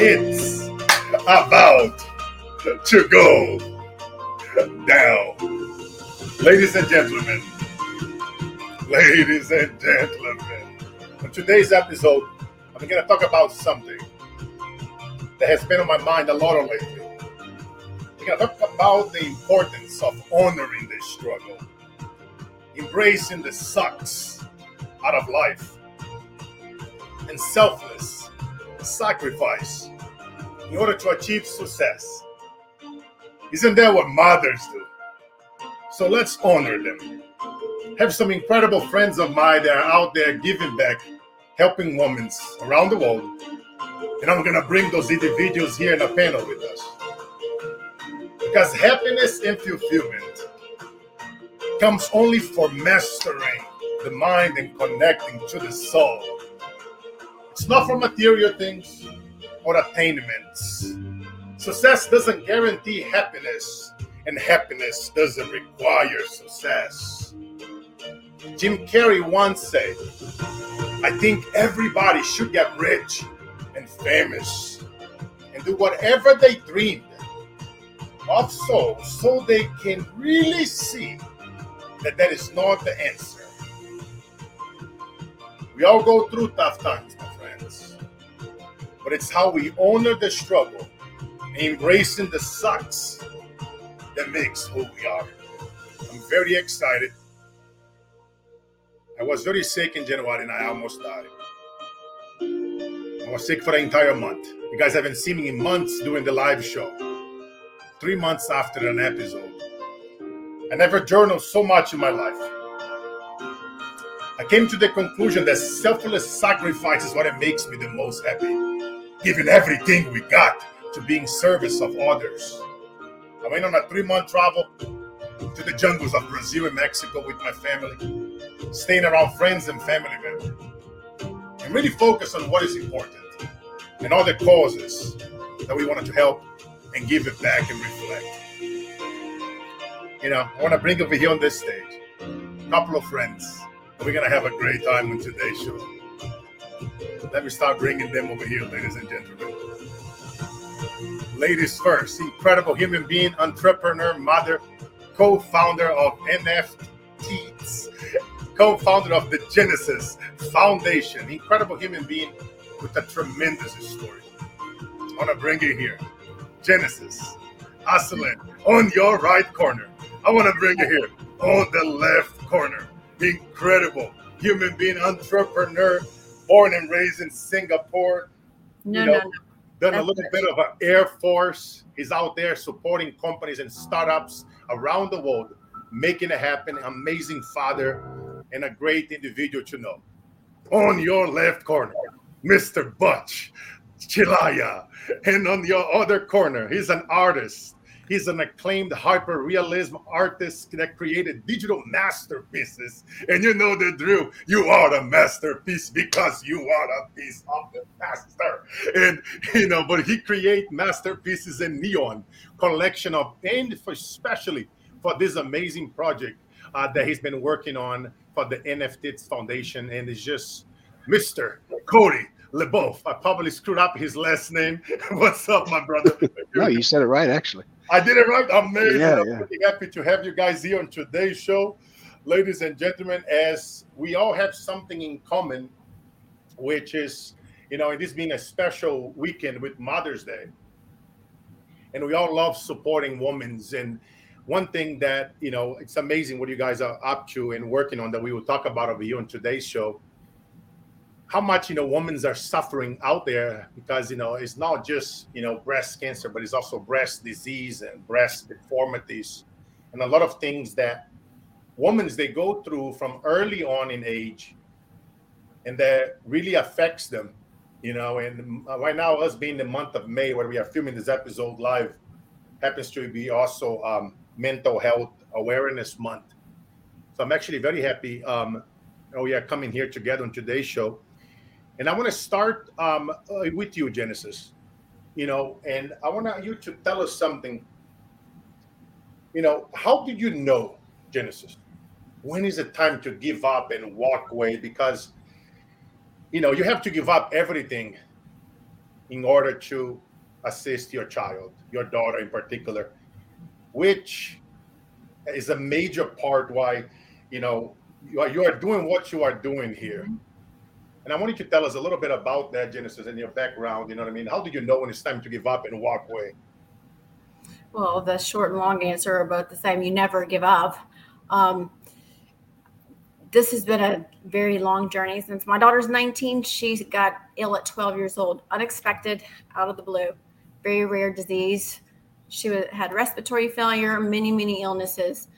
It's about to go down. Ladies and gentlemen, ladies and gentlemen, on today's episode, I'm going to talk about something that has been on my mind a lot lately. We're going to talk about the importance of honoring the struggle, embracing the sucks out of life, and selfless sacrifice in order to achieve success. Isn't that what mothers do? So let's honor them. Have some incredible friends of mine that are out there giving back, helping women around the world. And I'm to bring those individuals here in a panel with us. Because happiness and fulfillment comes only for mastering the mind and connecting to the soul. It's not for material things or attainments. Success doesn't guarantee happiness, and happiness doesn't require success. Jim Carrey once said, I think everybody should get rich and famous and do whatever they dreamed of so, so they can really see that that is not the answer. We all go through tough times, but it's how we honor the struggle embracing the sucks that makes who we are. I'm very excited. I was very sick in January and I almost died. I was sick for the entire month. You guys haven't seen me in months doing the live show. Three months after an episode. I never journaled so much in my life. I came to the conclusion that selfless sacrifice is what makes me the most happy. Giving everything we got to being service of others. I went on a three month travel to the jungles of Brazil and Mexico with my family, staying around friends and family members, and really focus on what is important and all the causes that we wanted to help and give it back and reflect. You know, I want to bring over here on this stage a couple of friends. We're going to have a great time on today's show. Let me start bringing them over here, ladies and gentlemen. Ladies first, incredible human being, entrepreneur, mother, co founder of NFTits, co founder of the Genesis Foundation, incredible human being with a tremendous story. I want to bring you here. Genesis, Aslan, on your right corner. I want to bring you here on the left corner. Incredible human being, entrepreneur, born and raised in Singapore. No, You know, no, no. done a little bit of an Air Force. He's out there supporting companies and startups around the world, making it happen. Amazing father and a great individual to know. On your left corner, Mr. Butch Chilaya. And on your other corner, he's an artist. He's an acclaimed hyper realism artist that created digital masterpieces. And you know the drill. You are a masterpiece because you are a piece of the master. And you know, but he create masterpieces in neon collection of and for especially for this amazing project uh, that he's been working on for the NFTits Foundation. And it's just Mr. Cody LeBeouf. I probably screwed up his last name. What's up, my brother? No, you said it right, actually. I did it right. Amazing. Yeah, I'm yeah. really happy to have you guys here on today's show. Ladies and gentlemen, as we all have something in common, which is, you know, this being a special weekend with Mother's Day. And we all love supporting women's. And one thing that, you know, it's amazing what you guys are up to and working on that we will talk about over here on today's show how much you know women are suffering out there because you know it's not just you know breast cancer but it's also breast disease and breast deformities and a lot of things that women they go through from early on in age and that really affects them you know and right now us being the month of may where we are filming this episode live happens to be also um, mental health awareness month. So i'm actually very happy um, oh yeah coming here together on today's show and I want to start um, uh, with you, Genesis. You know, and I want you to tell us something. You know, how did you know, Genesis? When is it time to give up and walk away? Because, you know, you have to give up everything in order to assist your child, your daughter in particular, which is a major part why, you know, you are, you are doing what you are doing here. Mm-hmm. And I want you to tell us a little bit about that, Genesis, and your background. You know what I mean? How do you know when it's time to give up and walk away? Well, the short and long answer are both the same. You never give up. Um, this has been a very long journey since my daughter's 19. She got ill at 12 years old, unexpected, out of the blue, very rare disease. She had respiratory failure, many, many illnesses.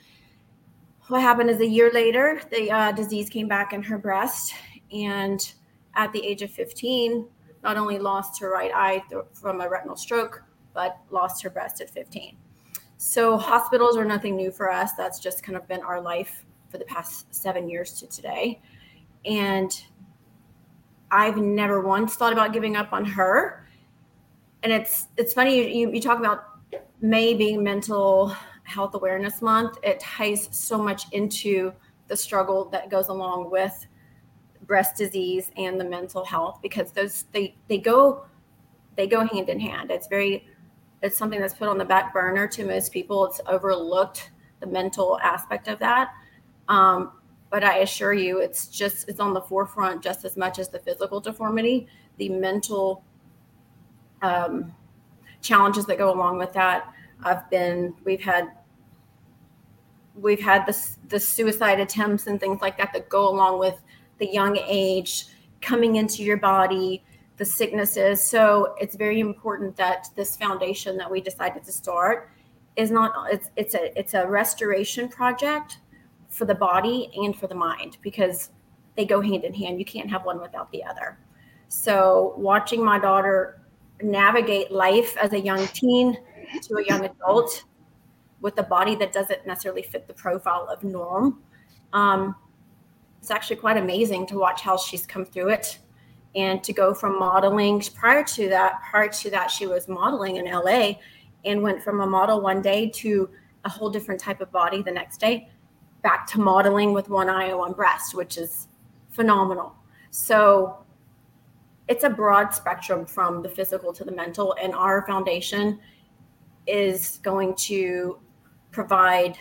What happened is a year later, the uh, disease came back in her breast. And at the age of 15, not only lost her right eye from a retinal stroke, but lost her breast at 15. So hospitals are nothing new for us. That's just kind of been our life for the past seven years to today. And I've never once thought about giving up on her. And it's it's funny you, you, you talk about May being mental health awareness month. It ties so much into the struggle that goes along with breast disease and the mental health because those they they go they go hand in hand. It's very it's something that's put on the back burner to most people. It's overlooked the mental aspect of that. Um, but I assure you, it's just it's on the forefront just as much as the physical deformity. The mental um, challenges that go along with that. I've been we've had we've had the the suicide attempts and things like that that go along with the young age coming into your body the sicknesses. So it's very important that this foundation that we decided to start is not it's it's a it's a restoration project for the body and for the mind because they go hand in hand. You can't have one without the other. So watching my daughter navigate life as a young teen to a young adult with a body that doesn't necessarily fit the profile of norm. Um, it's actually quite amazing to watch how she's come through it and to go from modeling prior to that prior to that she was modeling in la and went from a model one day to a whole different type of body the next day back to modeling with one eye one breast which is phenomenal. So it's a broad spectrum from the physical to the mental and our foundation is going to provide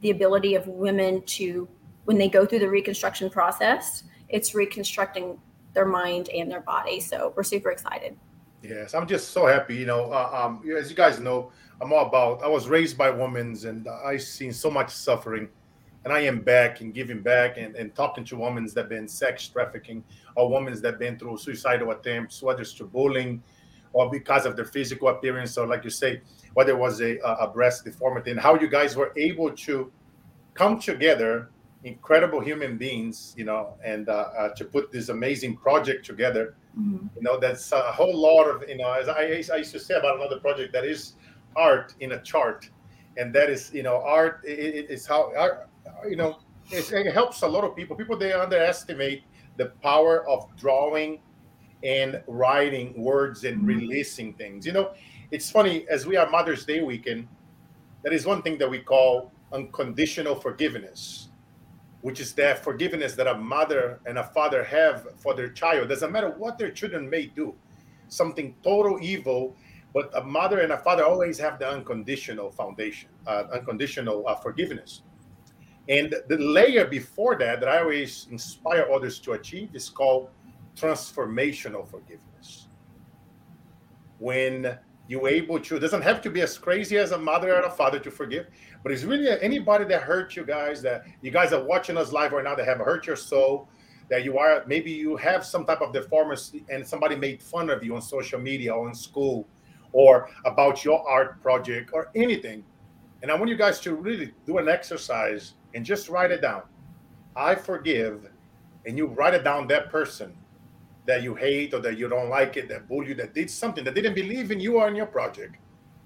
the ability of women to when they go through the reconstruction process it's reconstructing their mind and their body. So we're super excited. Yes, I'm just so happy. You know, uh, um, as you guys know, I'm all about. I was raised by women, and I've seen so much suffering, and I am back and giving back and, and talking to women that've been sex trafficking or women that've been through suicidal attempts, whether it's bullying or because of their physical appearance, or like you say, whether it was a, a breast deformity, and how you guys were able to come together incredible human beings, you know, and uh, uh, to put this amazing project together. Mm-hmm. You know, that's a whole lot of, you know, as I, I used to say about another project that is art in a chart. And that is, you know, art it, it's how, art, you know, it helps a lot of people. People, they underestimate the power of drawing and writing words and mm-hmm. releasing things. You know, it's funny, as we are Mother's Day weekend, that is one thing that we call unconditional forgiveness which is that forgiveness that a mother and a father have for their child. Doesn't matter what their children may do, something total evil, but a mother and a father always have the unconditional foundation, uh, unconditional uh, forgiveness. And the layer before that, that I always inspire others to achieve, is called transformational forgiveness. When you're able to, doesn't have to be as crazy as a mother or a father to forgive, but it's really anybody that hurt you guys, that you guys are watching us live right now that have hurt your soul, that you are maybe you have some type of deformity and somebody made fun of you on social media or in school or about your art project or anything. And I want you guys to really do an exercise and just write it down. I forgive, and you write it down that person that you hate or that you don't like it, that bullied you, that did something, that didn't believe in you or in your project.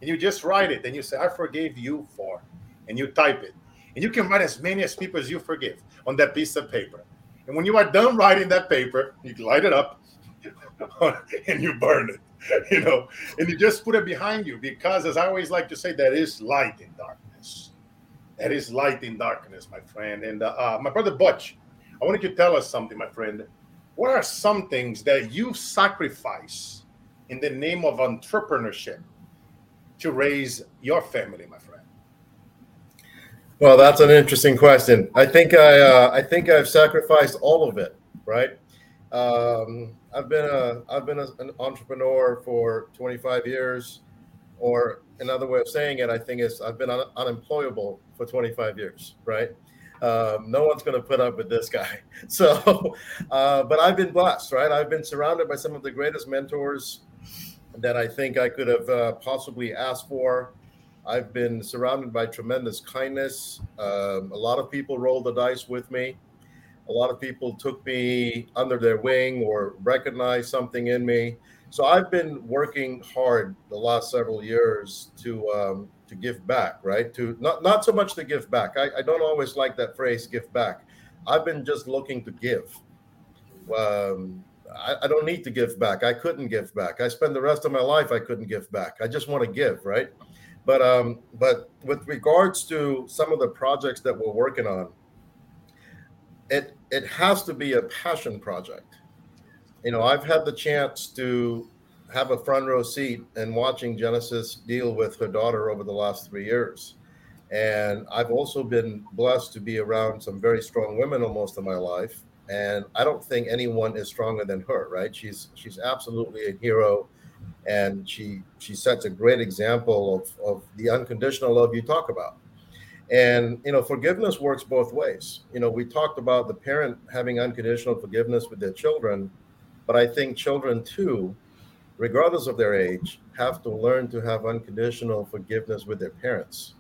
And you just write it and you say, I forgave you for, and you type it. And you can write as many as people as you forgive on that piece of paper. And when you are done writing that paper, you light it up and you burn it, you know, and you just put it behind you because, as I always like to say, there is light in darkness. There is light in darkness, my friend. And uh, uh, my brother Butch, I wanted you to tell us something, my friend what are some things that you sacrifice in the name of entrepreneurship to raise your family, my friend? Well, that's an interesting question. I think I uh, I think I've sacrificed all of it, right? Um, I've been a I've been a, an entrepreneur for 25 years, or another way of saying it, I think is I've been un- unemployable for 25 years, right? Um, no one's going to put up with this guy. So, uh, but I've been blessed, right? I've been surrounded by some of the greatest mentors that I think I could have uh, possibly asked for. I've been surrounded by tremendous kindness. Um, a lot of people rolled the dice with me. A lot of people took me under their wing or recognized something in me. So I've been working hard the last several years to um, to give back, right? To not not so much to give back. I, I don't always like that phrase, give back. I've been just looking to give. Um, I, I don't need to give back. I couldn't give back. I spend the rest of my life I couldn't give back. I just want to give, right? But um, but with regards to some of the projects that we're working on, it it has to be a passion project. You know, I've had the chance to have a front row seat and watching Genesis deal with her daughter over the last three years. And I've also been blessed to be around some very strong women most of my life. And I don't think anyone is stronger than her, right? She's she's absolutely a hero. And she she sets a great example of, of the unconditional love you talk about. And you know, forgiveness works both ways. You know, we talked about the parent having unconditional forgiveness with their children, but I think children too regardless of their age, have to learn to have unconditional forgiveness with their parents.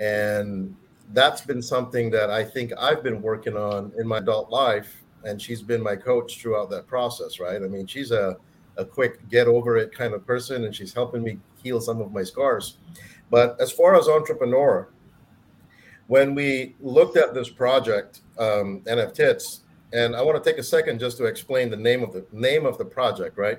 And that's been something that I think I've been working on in my adult life. And she's been my coach throughout that process, right? I mean, she's a, a quick get over it kind of person, and she's helping me heal some of my scars. But as far as entrepreneur, when we looked at this project, um, NF and I want to take a second just to explain the name of the name of the project, right?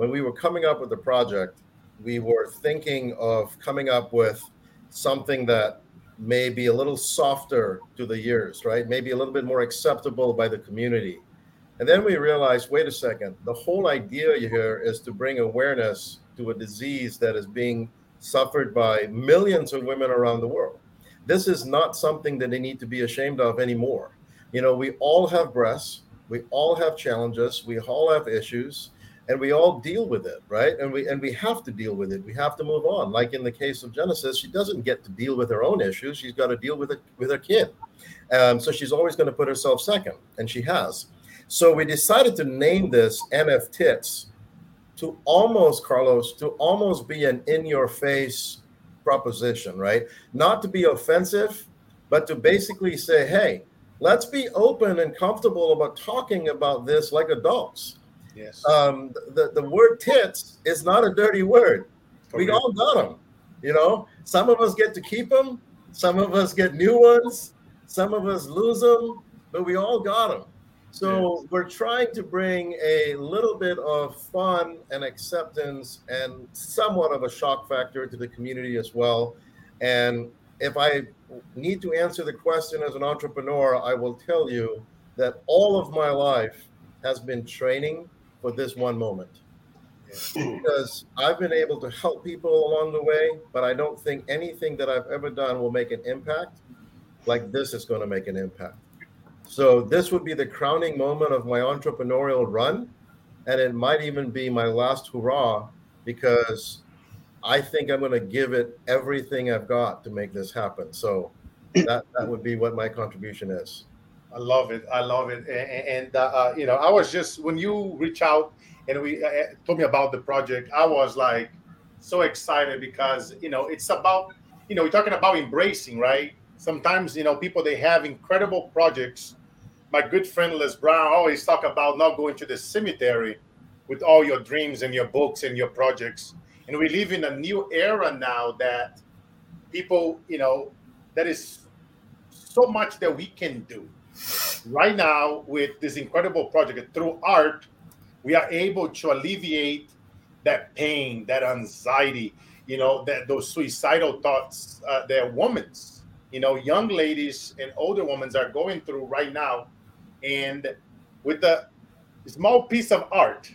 when we were coming up with the project, we were thinking of coming up with something that may be a little softer to the ears, right? Maybe a little bit more acceptable by the community. And then we realized wait a second, the whole idea here is to bring awareness to a disease that is being suffered by millions of women around the world. This is not something that they need to be ashamed of anymore. You know, we all have breasts, we all have challenges, we all have issues and we all deal with it right? And we and we have to deal with it. We have to move on. Like in the case of genesis she doesn't get to deal with her own issues. She's got to deal with it with her kid. Um, so she's always going to put herself second and she has so we decided to name this nf tits to almost carlos to almost be an in your face proposition right not to be offensive but to basically say hey let's be open and comfortable about talking about this like adults Yes. Um, the, the word tits is not a dirty word. Okay. We all got them. You know, some of us get to keep them, some of us get new ones, some of us lose them, but we all got them. So yes. we're trying to bring a little bit of fun and acceptance and somewhat of a shock factor to the community as well. And if I need to answer the question as an entrepreneur, I will tell you that all of my life has been training for this one moment. Hmm. Because I've been able to help people along the way, but I don't think anything that I've ever done will make an impact like this is going to make an impact. So, this would be the crowning moment of my entrepreneurial run. And it might even be my last hurrah because I think I'm going to give it everything I've got to make this happen. So, that, that would be what my contribution is. I love it. I love it. And, and uh, uh, you know, I was just when you reach out and we uh, uh, told me about the project, I was like so excited because you know it's about you know we're talking about embracing, right? Sometimes you know people they have incredible projects. My good friend Les Brown always talk about not going to the cemetery with all your dreams and your books and your projects. And we live in a new era now that people, you know, that is so much that we can do right now with this incredible project through art we are able to alleviate that pain that anxiety you know that those suicidal thoughts uh, that women's you know young ladies and older women are going through right now and with a small piece of art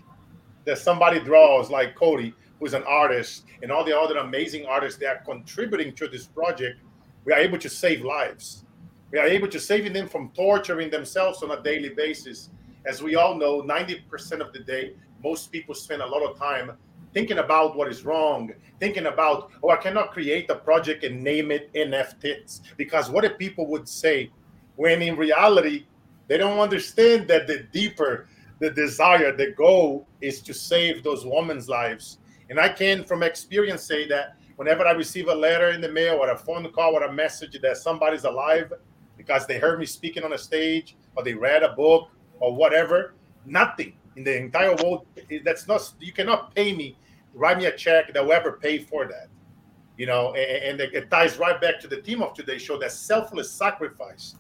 that somebody draws like Cody, who's an artist, and all the other amazing artists that are contributing to this project, we are able to save lives. We are able to save them from torturing themselves on a daily basis. As we all know, 90% of the day, most people spend a lot of time thinking about what is wrong, thinking about, oh, I cannot create a project and name it NFTits. Because what if people would say, when in reality, they don't understand that the deeper the desire, the goal is to save those women's lives. And I can, from experience, say that whenever I receive a letter in the mail or a phone call or a message that somebody's alive because they heard me speaking on a stage or they read a book or whatever, nothing in the entire world that's not you cannot pay me write me a check that will ever pay for that you know and, and it ties right back to the theme of today's show that selfless sacrifice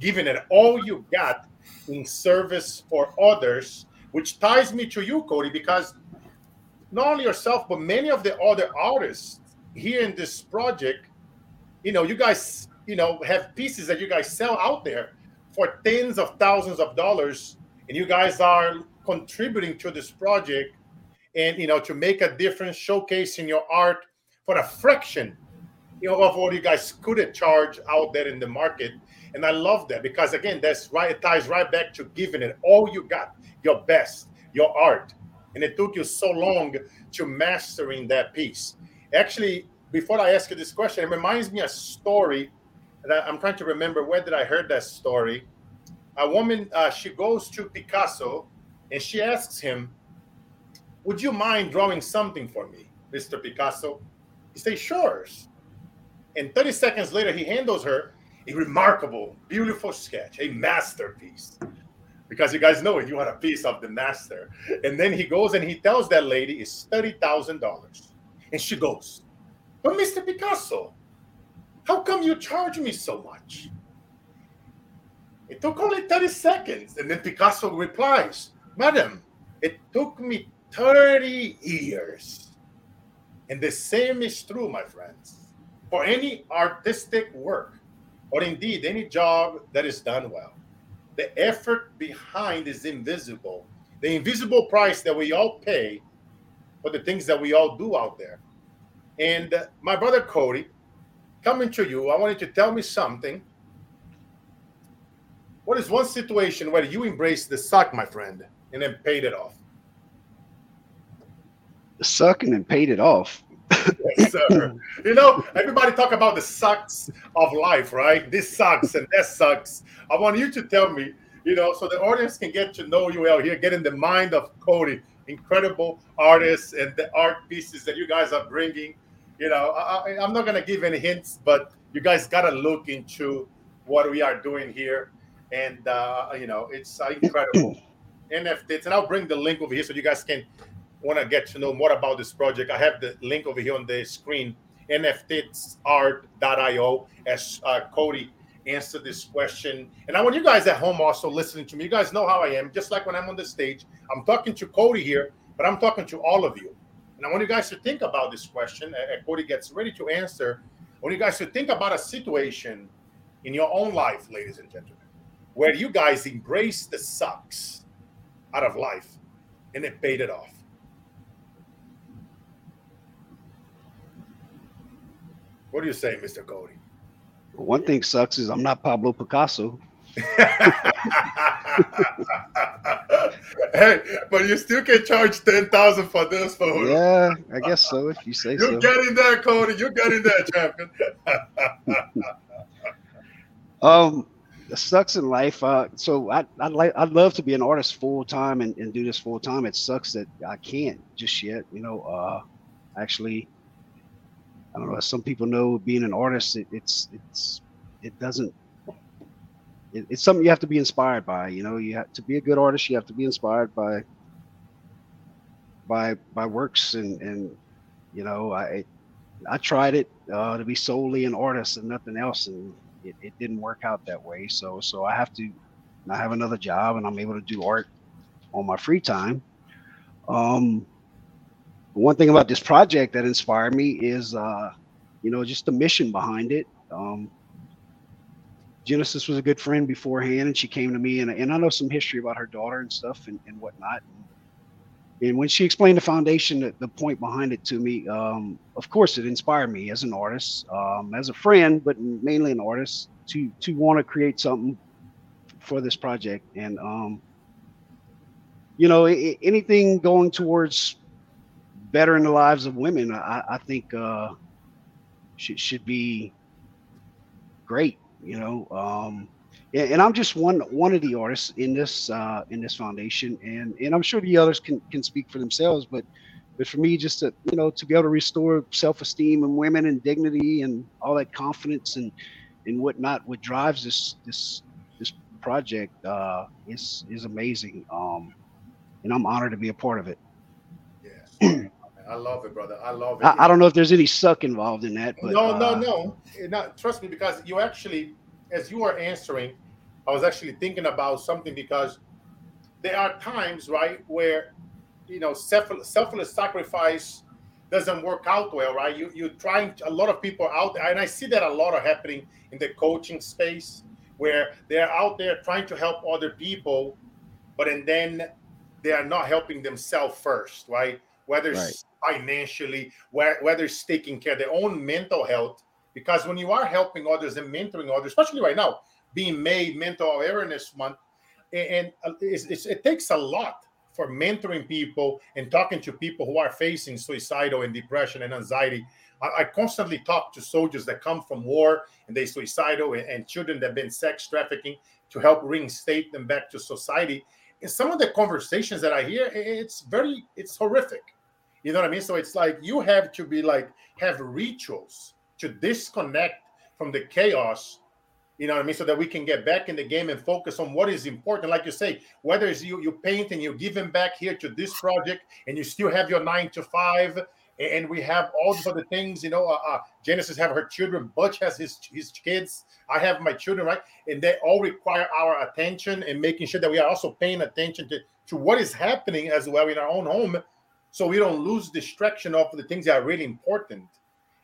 giving it all you got in service for others, which ties me to you, Cody, because not only yourself, but many of the other artists here in this project, you know, you guys, you know, have pieces that you guys sell out there for tens of thousands of dollars, and you guys are contributing to this project and you know to make a difference showcasing your art for a fraction you know of what you guys could charge out there in the market and I love that because again, that's right, it ties right back to giving it all you got, your best, your art. And it took you so long to mastering that piece. Actually, before I ask you this question, it reminds me a story that I'm trying to remember where did I heard that story. A woman, uh, she goes to Picasso and she asks him, Would you mind drawing something for me, Mr. Picasso? He says, Sure. And 30 seconds later, he handles her a remarkable, beautiful sketch, a masterpiece. Because you guys know it, you want a piece of the master. And then he goes and he tells that lady it's $30,000. And she goes, But Mr. Picasso, how come you charge me so much? It took only 30 seconds. And then Picasso replies, Madam, it took me 30 years. And the same is true, my friends. For any artistic work, or indeed any job that is done well. The effort behind is invisible. The invisible price that we all pay for the things that we all do out there. And uh, my brother Cody, coming to you, I wanted to tell me something. What is one situation where you embraced the suck, my friend, and then paid it off? The sucking and paid it off yes, sir. You know, everybody talk about the sucks of life, right? This sucks and that sucks. I want you to tell me, you know, so the audience can get to know you out here, get in the mind of Cody, incredible artists and the art pieces that you guys are bringing. You know, I, am not going to give any hints, but you guys got to look into what we are doing here. And, uh, you know, it's uh, incredible. NFTits, and I'll bring the link over here so you guys can want to get to know more about this project, I have the link over here on the screen, nftitsart.io, as uh, Cody answered this question. And I want you guys at home also listening to me. You guys know how I am. Just like when I'm on the stage, I'm talking to Cody here, but I'm talking to all of you. And I want you guys to think about this question. And Cody gets ready to answer. I want you guys to think about a situation in your own life, ladies and gentlemen, where you guys embrace the sucks out of life and it paid it off. What do you say, Mr. Cody? One thing sucks is I'm not Pablo Picasso. hey, but you still can charge ten thousand for this phone. Yeah, I guess so. If you say You're so. You're getting there, Cody. You're getting there, champion. um, it sucks in life. Uh, so I, I'd like, I'd love to be an artist full time and, and do this full time. It sucks that I can't just yet. You know, uh, actually I don't know. As some people know, being an artist, it, it's it's it doesn't. It, it's something you have to be inspired by. You know, you have to be a good artist. You have to be inspired by by by works and and you know I I tried it uh, to be solely an artist and nothing else, and it, it didn't work out that way. So so I have to I have another job, and I'm able to do art on my free time. Um, one thing about this project that inspired me is, uh, you know, just the mission behind it. Um, Genesis was a good friend beforehand, and she came to me, and, and I know some history about her daughter and stuff and, and whatnot. and when she explained the foundation, the, the point behind it to me, um, of course, it inspired me as an artist, um, as a friend, but mainly an artist to to want to create something for this project. And um, you know, anything going towards bettering the lives of women, I, I think uh, should should be great. You know, um, and I'm just one one of the artists in this uh, in this foundation, and and I'm sure the others can can speak for themselves. But but for me, just to you know to be able to restore self esteem in women and dignity and all that confidence and and whatnot, what drives this this this project uh, is is amazing. Um, and I'm honored to be a part of it. Yeah. I love it, brother. I love it. I, I, don't know if there's any suck involved in that. But, no, no, uh, no, no. Trust me, because you actually as you were answering, I was actually thinking about something because there are times, right, where you know self, selfless sacrifice doesn't work out well, right? You you're trying a lot of people out there, and I see that a lot of happening in the coaching space where they're out there trying to help other people, but and then they are not helping themselves first, right? Whether it's right. financially, whether it's taking care of their own mental health, because when you are helping others and mentoring others, especially right now, being made mental awareness month, and uh, it's, it's, it takes a lot for mentoring people and talking to people who are facing suicidal and depression and anxiety. I, I constantly talk to soldiers that come from war and they suicidal and, and children that have been sex trafficking to help reinstate them back to society. And some of the conversations that I hear, it's very, it's horrific. You know what I mean? So it's like you have to be like have rituals to disconnect from the chaos you know what I mean? So that we can get back in the game and focus on what is important. Like you say, whether it's you you paint and you're giving back here to this project, and you still have your nine to five, and we have all these other things. You know, uh, uh, Genesis have her children, Butch has his his kids. I have my children, right? And they all require our attention and making sure that we are also paying attention to to what is happening as well in our own home, so we don't lose distraction of the things that are really important.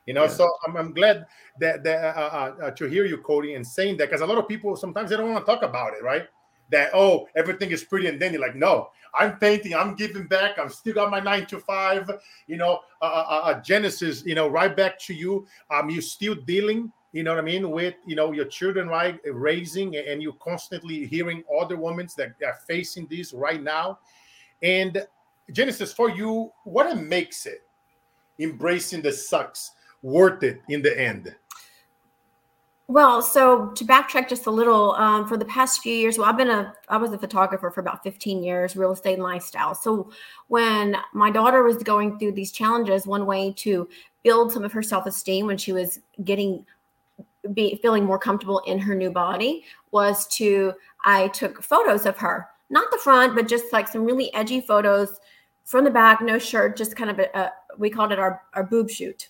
You know, yeah. so I'm, I'm glad that, that uh, uh, uh, to hear you, Cody, and saying that because a lot of people sometimes they don't want to talk about it, right? That oh, everything is pretty, and then you're like, no, I'm painting, I'm giving back, I'm still got my nine to five. You know, uh, uh, uh Genesis, you know, right back to you. Um, you still dealing, you know what I mean, with you know your children, right, raising, and you constantly hearing other women that are facing this right now. And Genesis, for you, what makes it embracing the sucks? worth it in the end? Well, so to backtrack just a little, um, for the past few years, well, I've been a, I was a photographer for about 15 years, real estate and lifestyle. So when my daughter was going through these challenges, one way to build some of her self esteem when she was getting, be feeling more comfortable in her new body was to, I took photos of her, not the front, but just like some really edgy photos from the back, no shirt, just kind of a, a we called it our, our boob shoot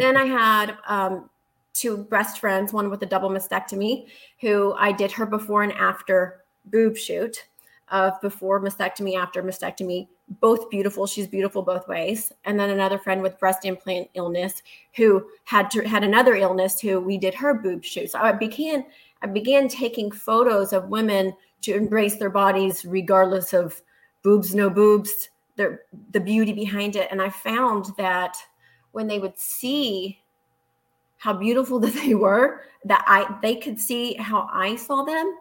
then I had um, two breast friends, one with a double mastectomy, who I did her before and after boob shoot of before mastectomy, after mastectomy, both beautiful. She's beautiful both ways. And then another friend with breast implant illness who had to, had another illness who we did her boob shoot. So I began I began taking photos of women to embrace their bodies regardless of boobs, no boobs, their the beauty behind it. And I found that when they would see how beautiful that they were, that I they could see how I saw them,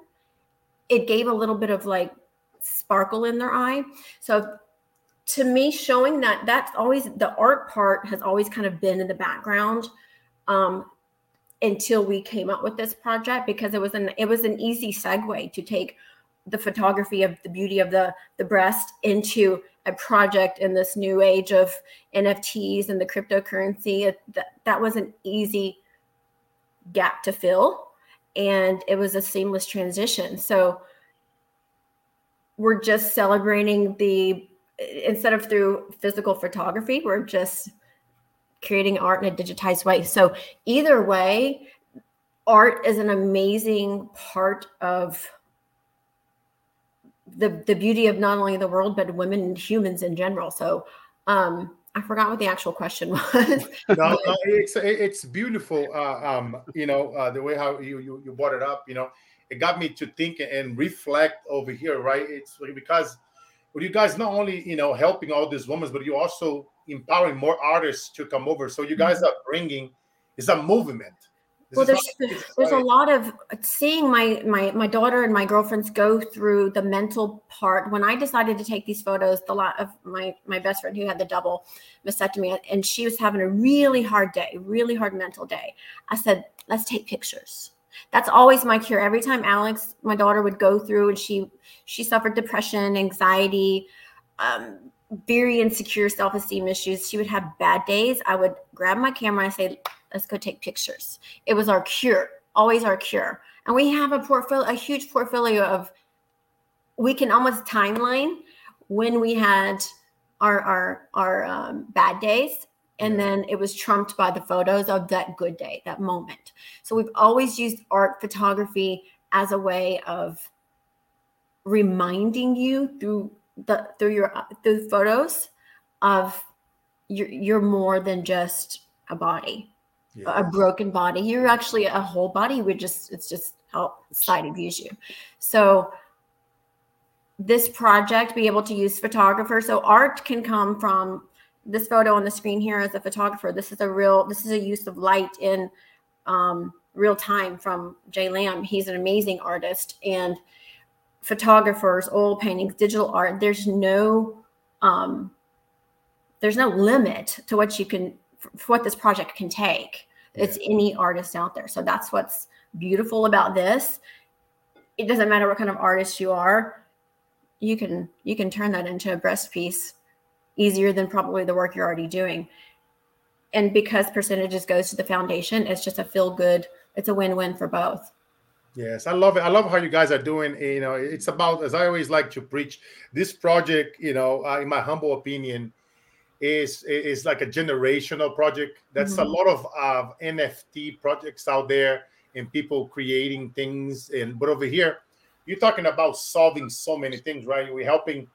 it gave a little bit of like sparkle in their eye. So to me, showing that that's always the art part has always kind of been in the background um, until we came up with this project because it was an it was an easy segue to take the photography of the beauty of the the breast into a project in this new age of NFTs and the cryptocurrency. That, that was an easy gap to fill. And it was a seamless transition. So we're just celebrating the, instead of through physical photography, we're just creating art in a digitized way. So either way, art is an amazing part of the the beauty of not only the world but women and humans in general. So um, I forgot what the actual question was. no, no, it's it's beautiful. Uh, um, you know uh, the way how you, you you brought it up. You know, it got me to think and reflect over here. Right? It's because but you guys not only you know helping all these women, but you also empowering more artists to come over. So you guys mm-hmm. are bringing it's a movement. Well, there's there's a lot of seeing my my my daughter and my girlfriends go through the mental part. When I decided to take these photos, the lot of my my best friend who had the double mastectomy, and she was having a really hard day, really hard mental day. I said, let's take pictures that's always my cure every time alex my daughter would go through and she she suffered depression anxiety um, very insecure self-esteem issues she would have bad days i would grab my camera and say let's go take pictures. It was our cure always our cure. And we have a portfolio a huge portfolio of we can almost timeline when we had our our our um, bad days. And then it was trumped by the photos of that good day that moment. So we've always used art photography as a way of reminding you through the through your through photos of you're, you're more than just a body yes. a broken body you're actually a whole body we just it's just how society views you so this project be able to use photographers so art can come from this photo on the screen here as a photographer, this is a real, this is a use of light in um, real time from Jay Lamb. He's an amazing artist and photographers, oil paintings, digital art. There's no, um, there's no limit to what you can, for what this project can take. It's any artist out there. So that's what's beautiful about this. It doesn't matter what kind of artist you are. You can you can turn that into a breast piece easier than probably the work you're already doing. And because percentages goes to the foundation, it's just a feel good, it's a win-win for both. Yes, I love it. I love how you guys are doing. You know, it's about as I always like to preach. This project, you know, uh, in my humble opinion, is is like a generational project. That's mm-hmm. a lot of uh, NFT projects out there and people creating things. And but over here, you're talking about solving so many things, right? We're helping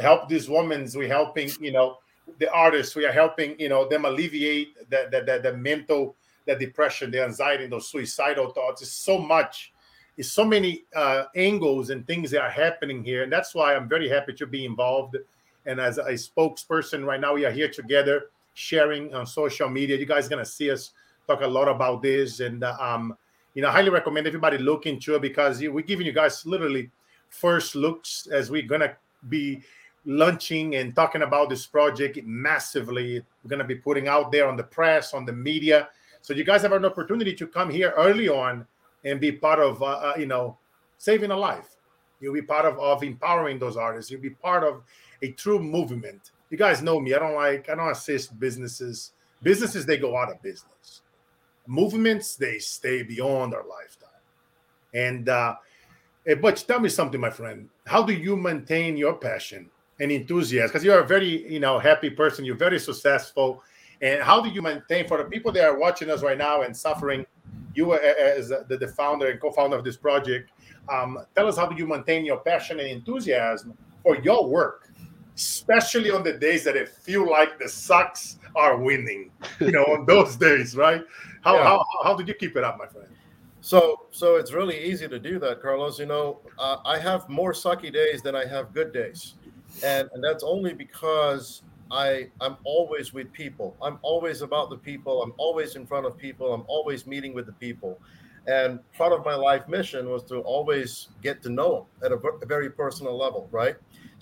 help these women. We're helping, you know, the artists. We are helping, you know, them alleviate the the, the, the mental, the depression, the anxiety, those suicidal thoughts. It's so much. It's so many uh, angles and things that are happening here, and that's why I'm very happy to be involved. And as a spokesperson right now, we are here together sharing on social media. You guys gonna see us talk a lot about this, and uh, um, you know, I highly recommend everybody look into it because we're giving you guys literally first looks as we're gonna be launching and talking about this project massively. We're to be putting out there on the press, on the media. So you guys have an opportunity to come here early on and be part of, uh, uh, you know, saving a life. You'll be part of, of empowering those artists. You'll be part of a true movement. You guys know me. I don't like, I don't assist businesses. Businesses, they go out of business. Movements, they stay beyond our lifetime. And uh, Hey, Butch, tell me something, my friend. How do you maintain your passion and enthusiasm? Because you're a very, you know, happy person. You're very successful. And how do you maintain for the people that are watching us right now and suffering? You as the, the founder and co-founder of this project, um, tell us how do you maintain your passion and enthusiasm for your work, especially on the days that it feel like the Sox are winning. You know, on those days, right? How, yeah. how how did you keep it up, my friend? So, so it's really easy to do that, Carlos. You know, uh, I have more sucky days than I have good days, and and that's only because I I'm always with people. I'm always about the people. I'm always in front of people. I'm always meeting with the people, and part of my life mission was to always get to know them at a, a very personal level, right?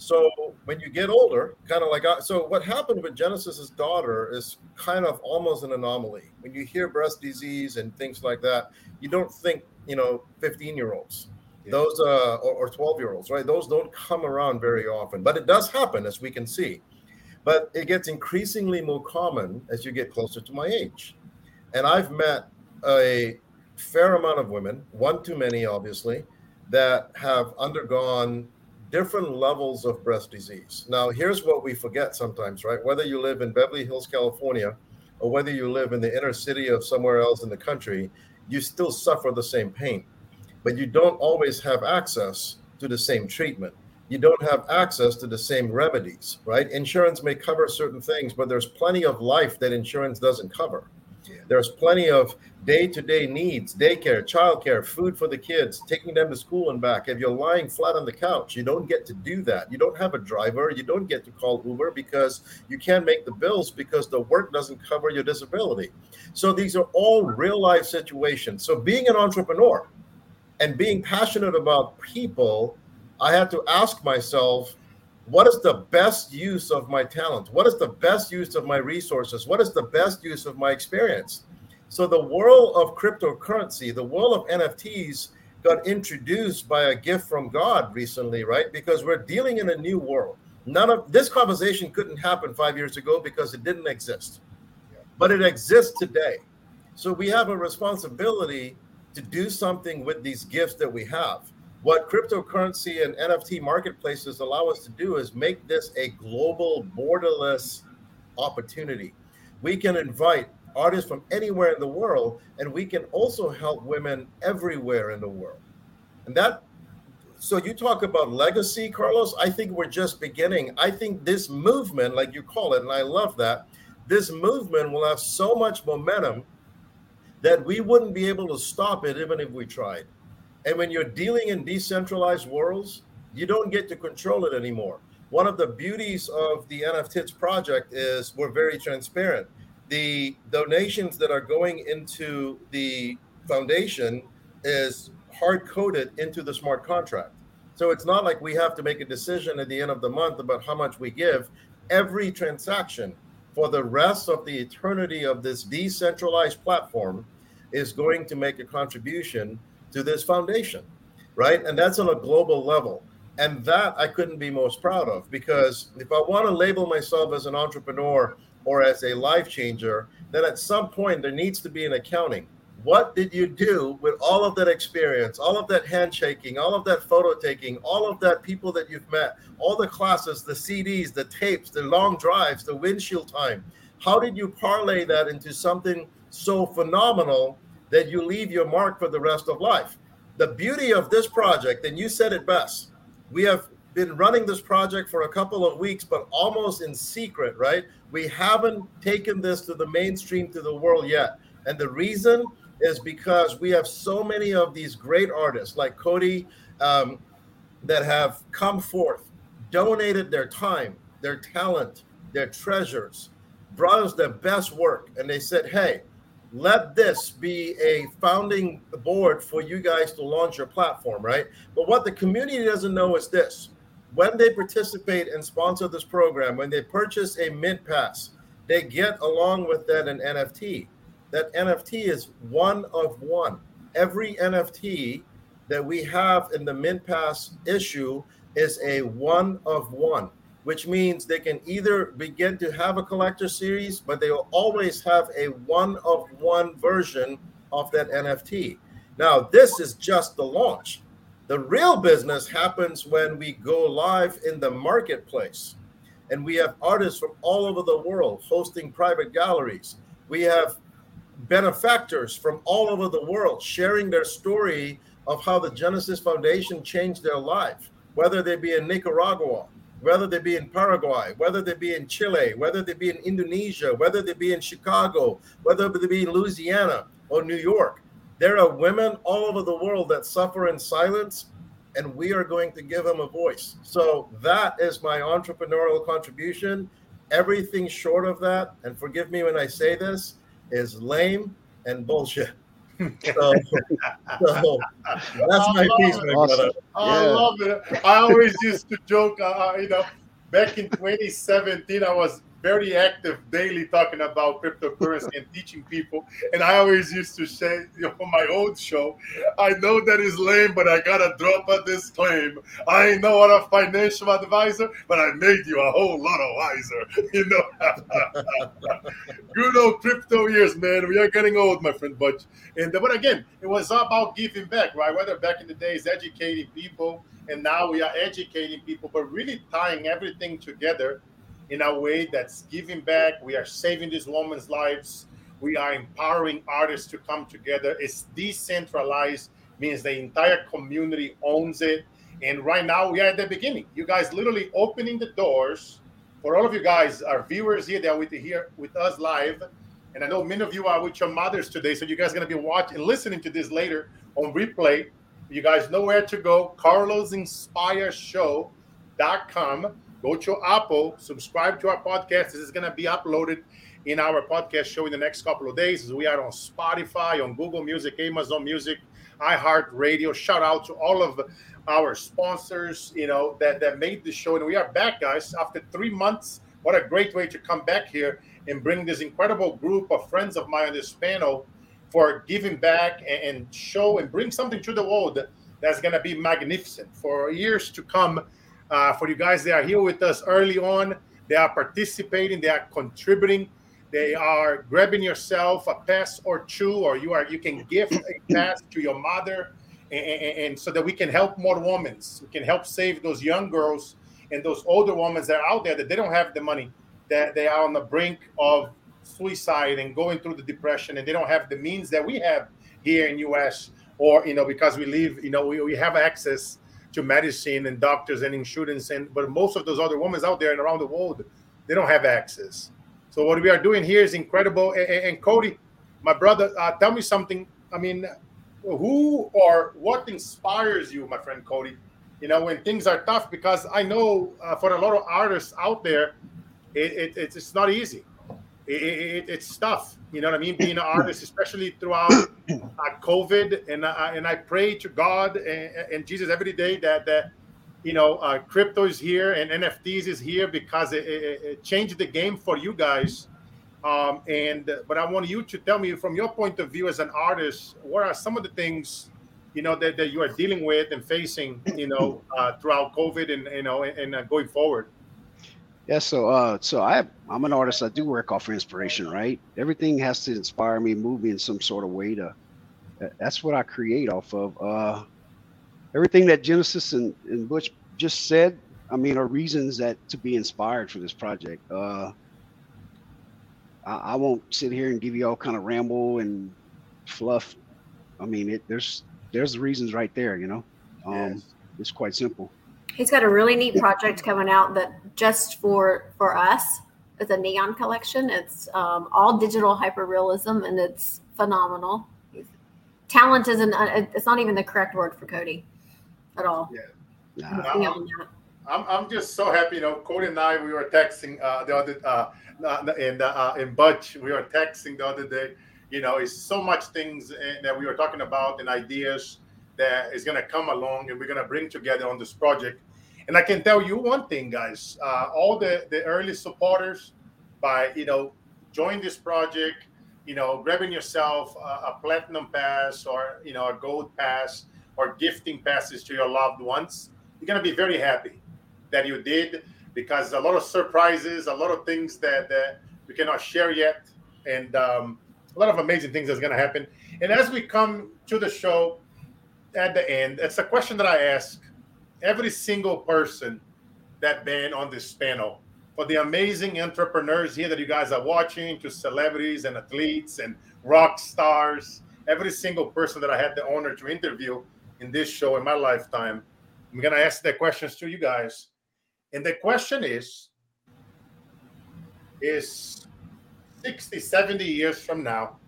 So when you get older, kind of like I, so, what happened with Genesis's daughter is kind of almost an anomaly. When you hear breast disease and things like that, you don't think you know 15 year olds yeah. those uh, or 12 year olds right those don't come around very often but it does happen as we can see but it gets increasingly more common as you get closer to my age and i've met a fair amount of women one too many obviously that have undergone different levels of breast disease now here's what we forget sometimes right whether you live in beverly hills california or whether you live in the inner city of somewhere else in the country you still suffer the same pain, but you don't always have access to the same treatment. You don't have access to the same remedies, right? Insurance may cover certain things, but there's plenty of life that insurance doesn't cover. There's plenty of day-to-day needs, daycare, childcare, food for the kids, taking them to school and back. If you're lying flat on the couch, you don't get to do that. You don't have a driver, you don't get to call Uber because you can't make the bills because the work doesn't cover your disability. So these are all real life situations. So being an entrepreneur and being passionate about people, I had to ask myself, what is the best use of my talent? What is the best use of my resources? What is the best use of my experience? So the world of cryptocurrency, the world of NFTs got introduced by a gift from God recently, right? Because we're dealing in a new world. None of this conversation couldn't happen 5 years ago because it didn't exist. But it exists today. So we have a responsibility to do something with these gifts that we have. What cryptocurrency and NFT marketplaces allow us to do is make this a global borderless opportunity. We can invite artists from anywhere in the world, and we can also help women everywhere in the world. And that, so you talk about legacy, Carlos. I think we're just beginning. I think this movement, like you call it, and I love that, this movement will have so much momentum that we wouldn't be able to stop it even if we tried. And when you're dealing in decentralized worlds, you don't get to control it anymore. One of the beauties of the NFTits project is we're very transparent the donations that are going into the foundation is hard coded into the smart contract. So it's not like we have to make a decision at the end of the month about how much we give. Every transaction for the rest of the eternity of this decentralized platform is going to make a contribution to this foundation, right? And that's on a global level. And that I couldn't be most proud of because if I want to label myself as an entrepreneur or as a life changer, then at some point there needs to be an accounting. What did you do with all of that experience, all of that handshaking, all of that photo taking, all of that people that you've met, all the classes, the CDs, the tapes, the long drives, the windshield time? How did you parlay that into something so phenomenal that you leave your mark for the rest of life? The beauty of this project, and you said it best, we have been running this project for a couple of weeks, but almost in secret, right? We haven't taken this to the mainstream to the world yet. And the reason is because we have so many of these great artists like Cody um, that have come forth, donated their time, their talent, their treasures, brought us their best work. And they said, hey, let this be a founding board for you guys to launch your platform, right? But what the community doesn't know is this when they participate and sponsor this program, when they purchase a Mint Pass, they get along with that an NFT. That NFT is one of one. Every NFT that we have in the Mint Pass issue is a one of one, which means they can either begin to have a collector series, but they will always have a one of one version of that NFT. Now, this is just the launch. The real business happens when we go live in the marketplace. And we have artists from all over the world hosting private galleries. We have benefactors from all over the world sharing their story of how the Genesis Foundation changed their life, whether they be in Nicaragua, whether they be in Paraguay, whether they be in Chile, whether they be in Indonesia, whether they be in Chicago, whether they be in Louisiana or New York. There are women all over the world that suffer in silence, and we are going to give them a voice. So that is my entrepreneurial contribution. Everything short of that, and forgive me when I say this, is lame and bullshit. So, so that's my piece, my awesome. brother. I love it. I always used to joke, uh, uh you know, back in 2017, I was very active daily talking about cryptocurrency and teaching people. And I always used to say you know, on my old show, I know that is lame, but I gotta drop a disclaim. I ain't no a financial advisor, but I made you a whole lot of wiser. You know, good old crypto years, man. We are getting old, my friend Butch. And uh, but again, it was about giving back, right? Whether back in the days educating people, and now we are educating people, but really tying everything together in a way that's giving back. We are saving these women's lives. We are empowering artists to come together. It's decentralized, means the entire community owns it. And right now we are at the beginning. You guys literally opening the doors for all of you guys, our viewers here that are with here with us live. And I know many of you are with your mothers today, so you guys are to be watching and listening to this later on replay. You guys know where to go. CarlosInspireShow.com. Go to Apple, subscribe to our podcast. This is going to be uploaded in our podcast show in the next couple of days. We are on Spotify, on Google Music, Amazon Music, iHeartRadio. Shout out to all of our sponsors, you know, that, that made the show. And we are back, guys, after three months. What a great way to come back here and bring this incredible group of friends of mine on this panel for giving back and, and show and bring something to the world that's going to be magnificent for years to come. Uh, for you guys that are here with us early on, they are participating, they are contributing, they are grabbing yourself a pass or two, or you are you can gift a pass to your mother, and, and, and so that we can help more women. We can help save those young girls and those older women that are out there that they don't have the money, that they are on the brink of suicide and going through the depression, and they don't have the means that we have here in U.S. or you know because we live, you know, we, we have access to medicine and doctors and insurance, and but most of those other women out there and around the world, they don't have access. So what we are doing here is incredible. And, and Cody, my brother, uh, tell me something. I mean, who or what inspires you, my friend Cody? You know, when things are tough, because I know uh, for a lot of artists out there, it, it, it's not easy. It, it's tough. You know what I mean? Being an artist, especially throughout uh, COVID, and I, and I pray to God and, and Jesus every day that that you know, uh, crypto is here and NFTs is here because it, it, it changed the game for you guys. Um, and but I want you to tell me from your point of view as an artist, what are some of the things you know that, that you are dealing with and facing, you know, uh, throughout COVID and you know and, and uh, going forward. Yeah, so uh, so I I'm an artist. I do work off inspiration, right? Everything has to inspire me, move me in some sort of way to. That's what I create off of. Uh, everything that Genesis and, and Butch just said, I mean, are reasons that to be inspired for this project. Uh, I, I, won't sit here and give you all kind of ramble and fluff. I mean, it there's there's the reasons right there. You know, um, yes. it's quite simple. He's got a really neat project coming out that just for for us. It's a neon collection. It's um, all digital hyperrealism, and it's phenomenal. Talent isn't. Uh, it's not even the correct word for Cody at all. Yeah. I'm, I'm, I'm just so happy. You know, Cody and I, we were texting uh, the other, uh, in, uh, in Butch, we were texting the other day. You know, it's so much things eh, that we were talking about and ideas that is going to come along and we're going to bring together on this project. And I can tell you one thing, guys, uh, all the, the early supporters by, you know, join this project, you know, grabbing yourself a, a platinum pass or, you know, a gold pass, or gifting passes to your loved ones, you're going to be very happy that you did because a lot of surprises, a lot of things that, that we cannot share yet, and um, a lot of amazing things that's going to happen. And as we come to the show at the end, it's a question that I ask every single person that been on this panel for the amazing entrepreneurs here that you guys are watching, to celebrities and athletes and rock stars, every single person that I had the honor to interview in this show in my lifetime. I'm going to ask the questions to you guys. And the question is is 60, 70 years from now,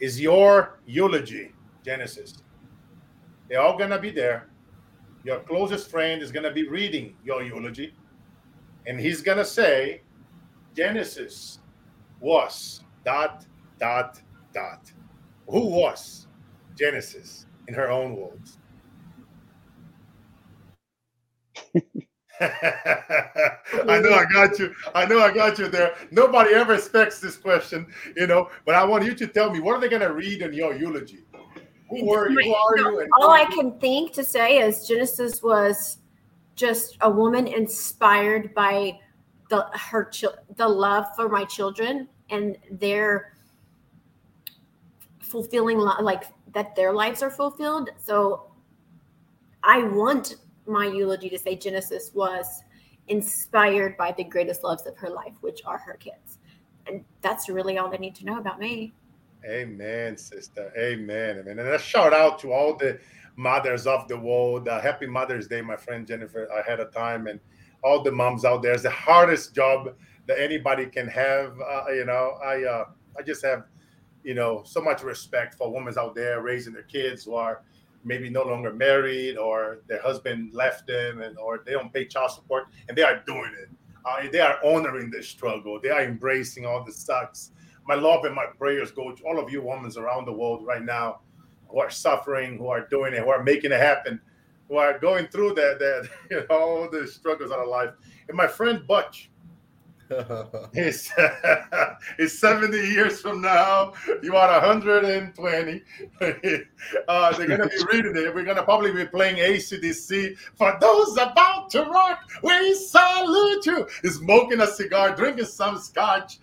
is your eulogy, Genesis? They're all going to be there. Your closest friend is going to be reading your eulogy. And he's going to say, Genesis was dot, dot, dot. Who was Genesis? in her own words. I know I got you. I know I got you there. Nobody ever expects this question, you know. But I want you to tell me what are they going to read in your eulogy? Who you? Who are you? all I can think to say is Genesis was just a woman inspired by the her the love for my children and their fulfilling like that their lives are fulfilled. So I want my eulogy to say Genesis was inspired by the greatest loves of her life, which are her kids. And that's really all they need to know about me. Amen, sister. Amen. Amen. And a shout out to all the mothers of the world. Uh, happy Mother's Day, my friend Jennifer, ahead of time. And all the moms out there. It's the hardest job that anybody can have. Uh, you know, I uh, I just have, you know, so much respect for women out there raising their kids who are maybe no longer married or their husband left them and or they don't pay child support and they are doing it. Uh, they are honoring the struggle. They are embracing all the sucks. My love and my prayers go to all of you women around the world right now who are suffering, who are doing it, who are making it happen, who are going through that, that you know, all the struggles of life. And my friend Butch, it's, it's 70 years from now. You are 120. uh, they're going to be reading it. We're going to probably be playing AC/DC. For those about to rock, we salute you. Smoking a cigar, drinking some scotch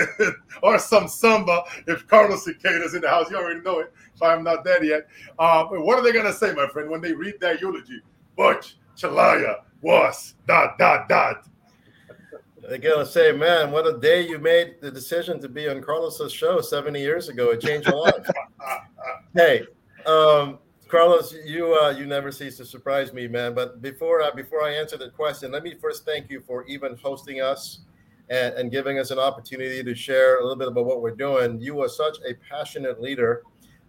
or some samba. If Carlos Cicada's in the house, you already know it. If I'm not dead yet. Uh, what are they going to say, my friend, when they read that eulogy? Butch Chalaya was dot, dot, dot they're gonna say, "Man, what a day you made the decision to be on Carlos's show 70 years ago. It changed your life." hey, um, Carlos, you uh, you never cease to surprise me, man. But before uh, before I answer the question, let me first thank you for even hosting us and, and giving us an opportunity to share a little bit about what we're doing. You are such a passionate leader.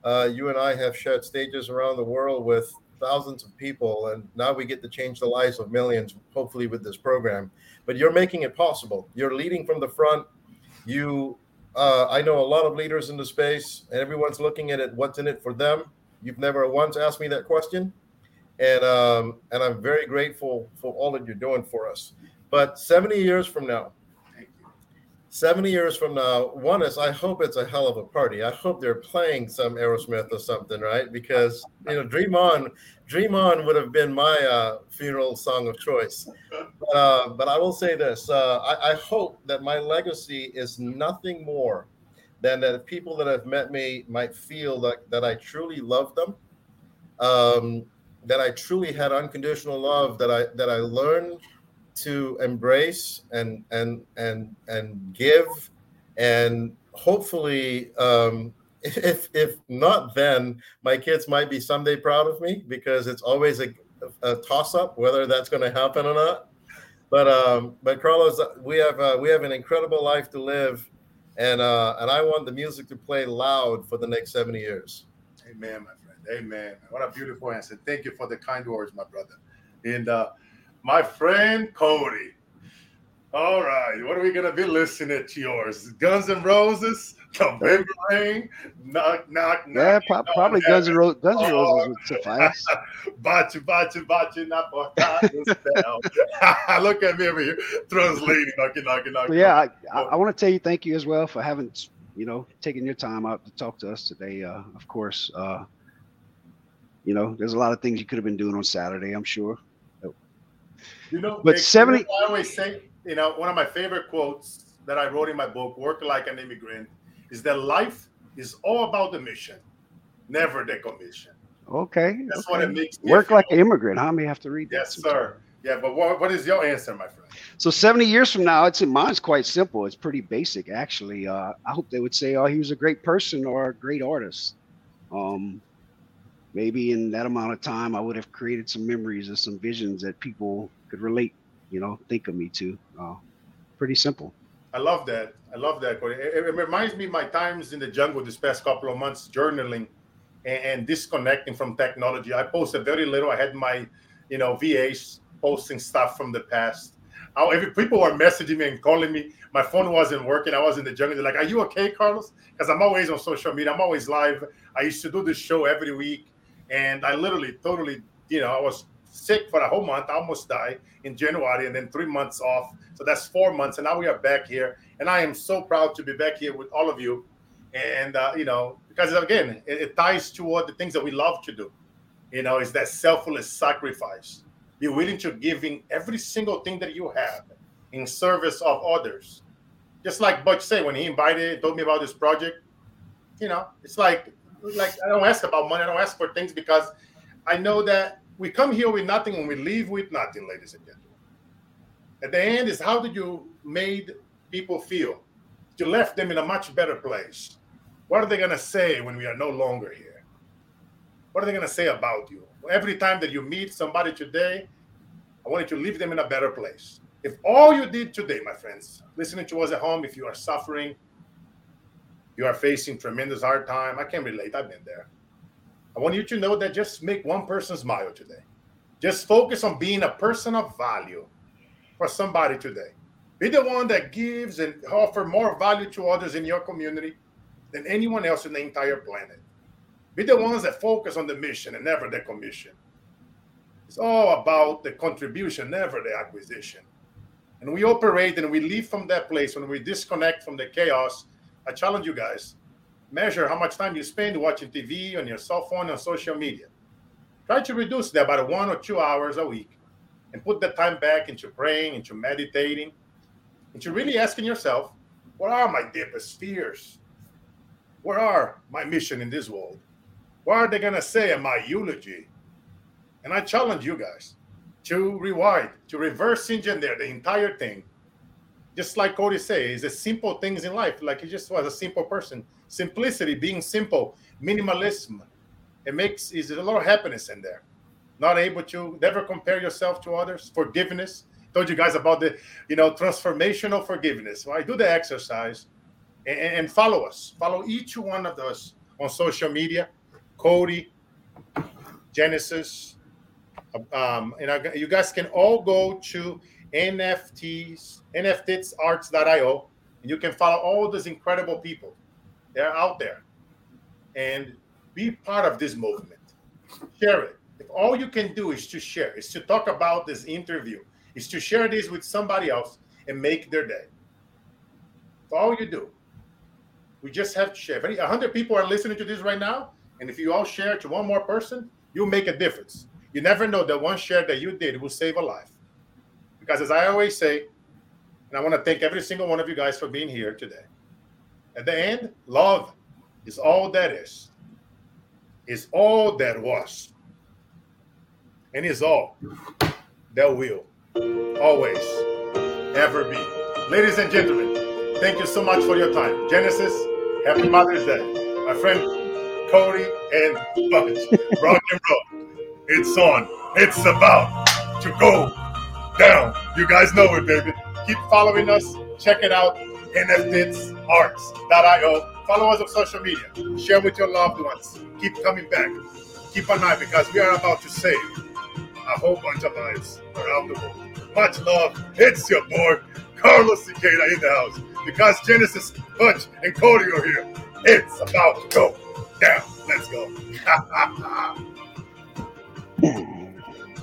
Uh, you and I have shared stages around the world with thousands of people, and now we get to change the lives of millions, hopefully, with this program but you're making it possible. You're leading from the front. You, uh, I know a lot of leaders in the space, and everyone's looking at it. What's in it for them? You've never once asked me that question, and um, and I'm very grateful for all that you're doing for us. But 70 years from now, 70 years from now, one is I hope it's a hell of a party. I hope they're playing some Aerosmith or something, right? Because you know, Dream On, Dream On would have been my uh, funeral song of choice. Uh, but I will say this: uh, I, I, hope that my legacy is nothing more than that people that have met me might feel that that I truly love them, um, that I truly had unconditional love, that I that I learned to embrace and and and and give and hopefully um, if if not then my kids might be someday proud of me because it's always a, a toss up whether that's going to happen or not but um but carlos we have uh, we have an incredible life to live. And uh and i want the music to play loud for the next 70 years. Amen my friend. Amen. What a beautiful answer. Thank you for the kind words my brother. And uh my friend Cody. All right, what are we gonna be listening to yours? Guns N' Roses, November Rain, knock, knock, knock. Yeah, pro- probably Guns N' Roses. Guns N' Roses would suffice. Bachi, bachi, bachi, not Look at me over here, translating, knocking, knocking, knocking. Yeah, I, I, I want to tell you thank you as well for having, you know, taking your time out to talk to us today. Uh, of course, uh, you know, there's a lot of things you could have been doing on Saturday. I'm sure. You know, but 70 I always say, you know, one of my favorite quotes that I wrote in my book, Work Like an Immigrant, is that life is all about the mission, never the commission. Okay. That's okay. what it makes Work like an immigrant. How may have to read yes, that? Yes, sir. Yeah, but what, what is your answer, my friend? So 70 years from now, it's mine's quite simple. It's pretty basic, actually. Uh, I hope they would say, oh, he was a great person or a great artist. Um, maybe in that amount of time, I would have created some memories and some visions that people could relate, you know, think of me to. Uh, pretty simple. I love that. I love that. It, it, reminds me my times in the jungle this past couple of months, journaling and, and disconnecting from technology. I posted very little. I had my, you know, VAs posting stuff from the past. How every people were messaging me and calling me. My phone wasn't working. I was in the jungle. They're like, "Are you okay, Carlos?" Because I'm always on social media. I'm always live. I used to do this show every week, and I literally, totally, you know, I was sick for a whole month. I almost died in January, and then three months off. So that's four months, and now we are back here. And I am so proud to be back here with all of you. And uh, you know, because again, it, it ties toward the things that we love to do. You know, is that selfless sacrifice. Be willing to giving every single thing that you have in service of others. Just like Butch said when he invited, told me about this project. You know, it's like like I don't ask about money. I don't ask for things because I know that we come here with nothing and we leave with nothing, ladies and gentlemen. At the end is how did you made people feel? You left them in a much better place. What are they gonna say when we are no longer here? What are they gonna say about you? Every time that you meet somebody today, I want you to leave them in a better place. If all you did today, my friends, listening to us at home, if you are suffering, you are facing tremendous hard time. I can relate. I've been there. I want you to know that just make one person smile today. Just focus on being a person of value for somebody today. Be the one that gives and offer more value to others in your community than anyone else in the entire planet. Be the ones that focus on the mission and never the commission. It's all about the contribution, never the acquisition. And we operate and we leave from that place when we disconnect from the chaos. I challenge you guys measure how much time you spend watching TV on your cell phone on social media. Try to reduce that by one or two hours a week and put the time back into praying, into meditating, into really asking yourself, what are my deepest fears? Where are my mission in this world? What are they going to say in my eulogy? And I challenge you guys to rewind, to reverse engineer the entire thing. Just like Cody says, the simple things in life. Like he just was a simple person. Simplicity, being simple, minimalism. It makes is a lot of happiness in there. Not able to never compare yourself to others. Forgiveness. Told you guys about the, you know, transformational forgiveness. Right? Do the exercise and, and follow us. Follow each one of us on social media. Cody, Genesis, um, and you guys can all go to NFTits, NFTitsarts.io, and you can follow all these incredible people. They're out there. And be part of this movement. Share it. If all you can do is to share, is to talk about this interview, is to share this with somebody else and make their day. That's all you do. We just have to share. If 100 people are listening to this right now, and if you all share to one more person, you'll make a difference. You never know that one share that you did will save a life. Because as I always say, and I want to thank every single one of you guys for being here today. At the end, love is all that is, is all that was, and is all that will always ever be. Ladies and gentlemen, thank you so much for your time. Genesis, happy Mother's Day. My friend Cody and Butch, rock and roll. It's on. It's about to go down. You guys know it, baby. Keep following us. Check it out. NFTitsarts.io. Follow us on social media. Share with your loved ones. Keep coming back. Keep an eye because we are about to save a whole bunch of lives around the world. Much love. It's your boy, Carlos Cicada in the house. Because Genesis, Butch, and Cody are here. It's about to go down. Let's go.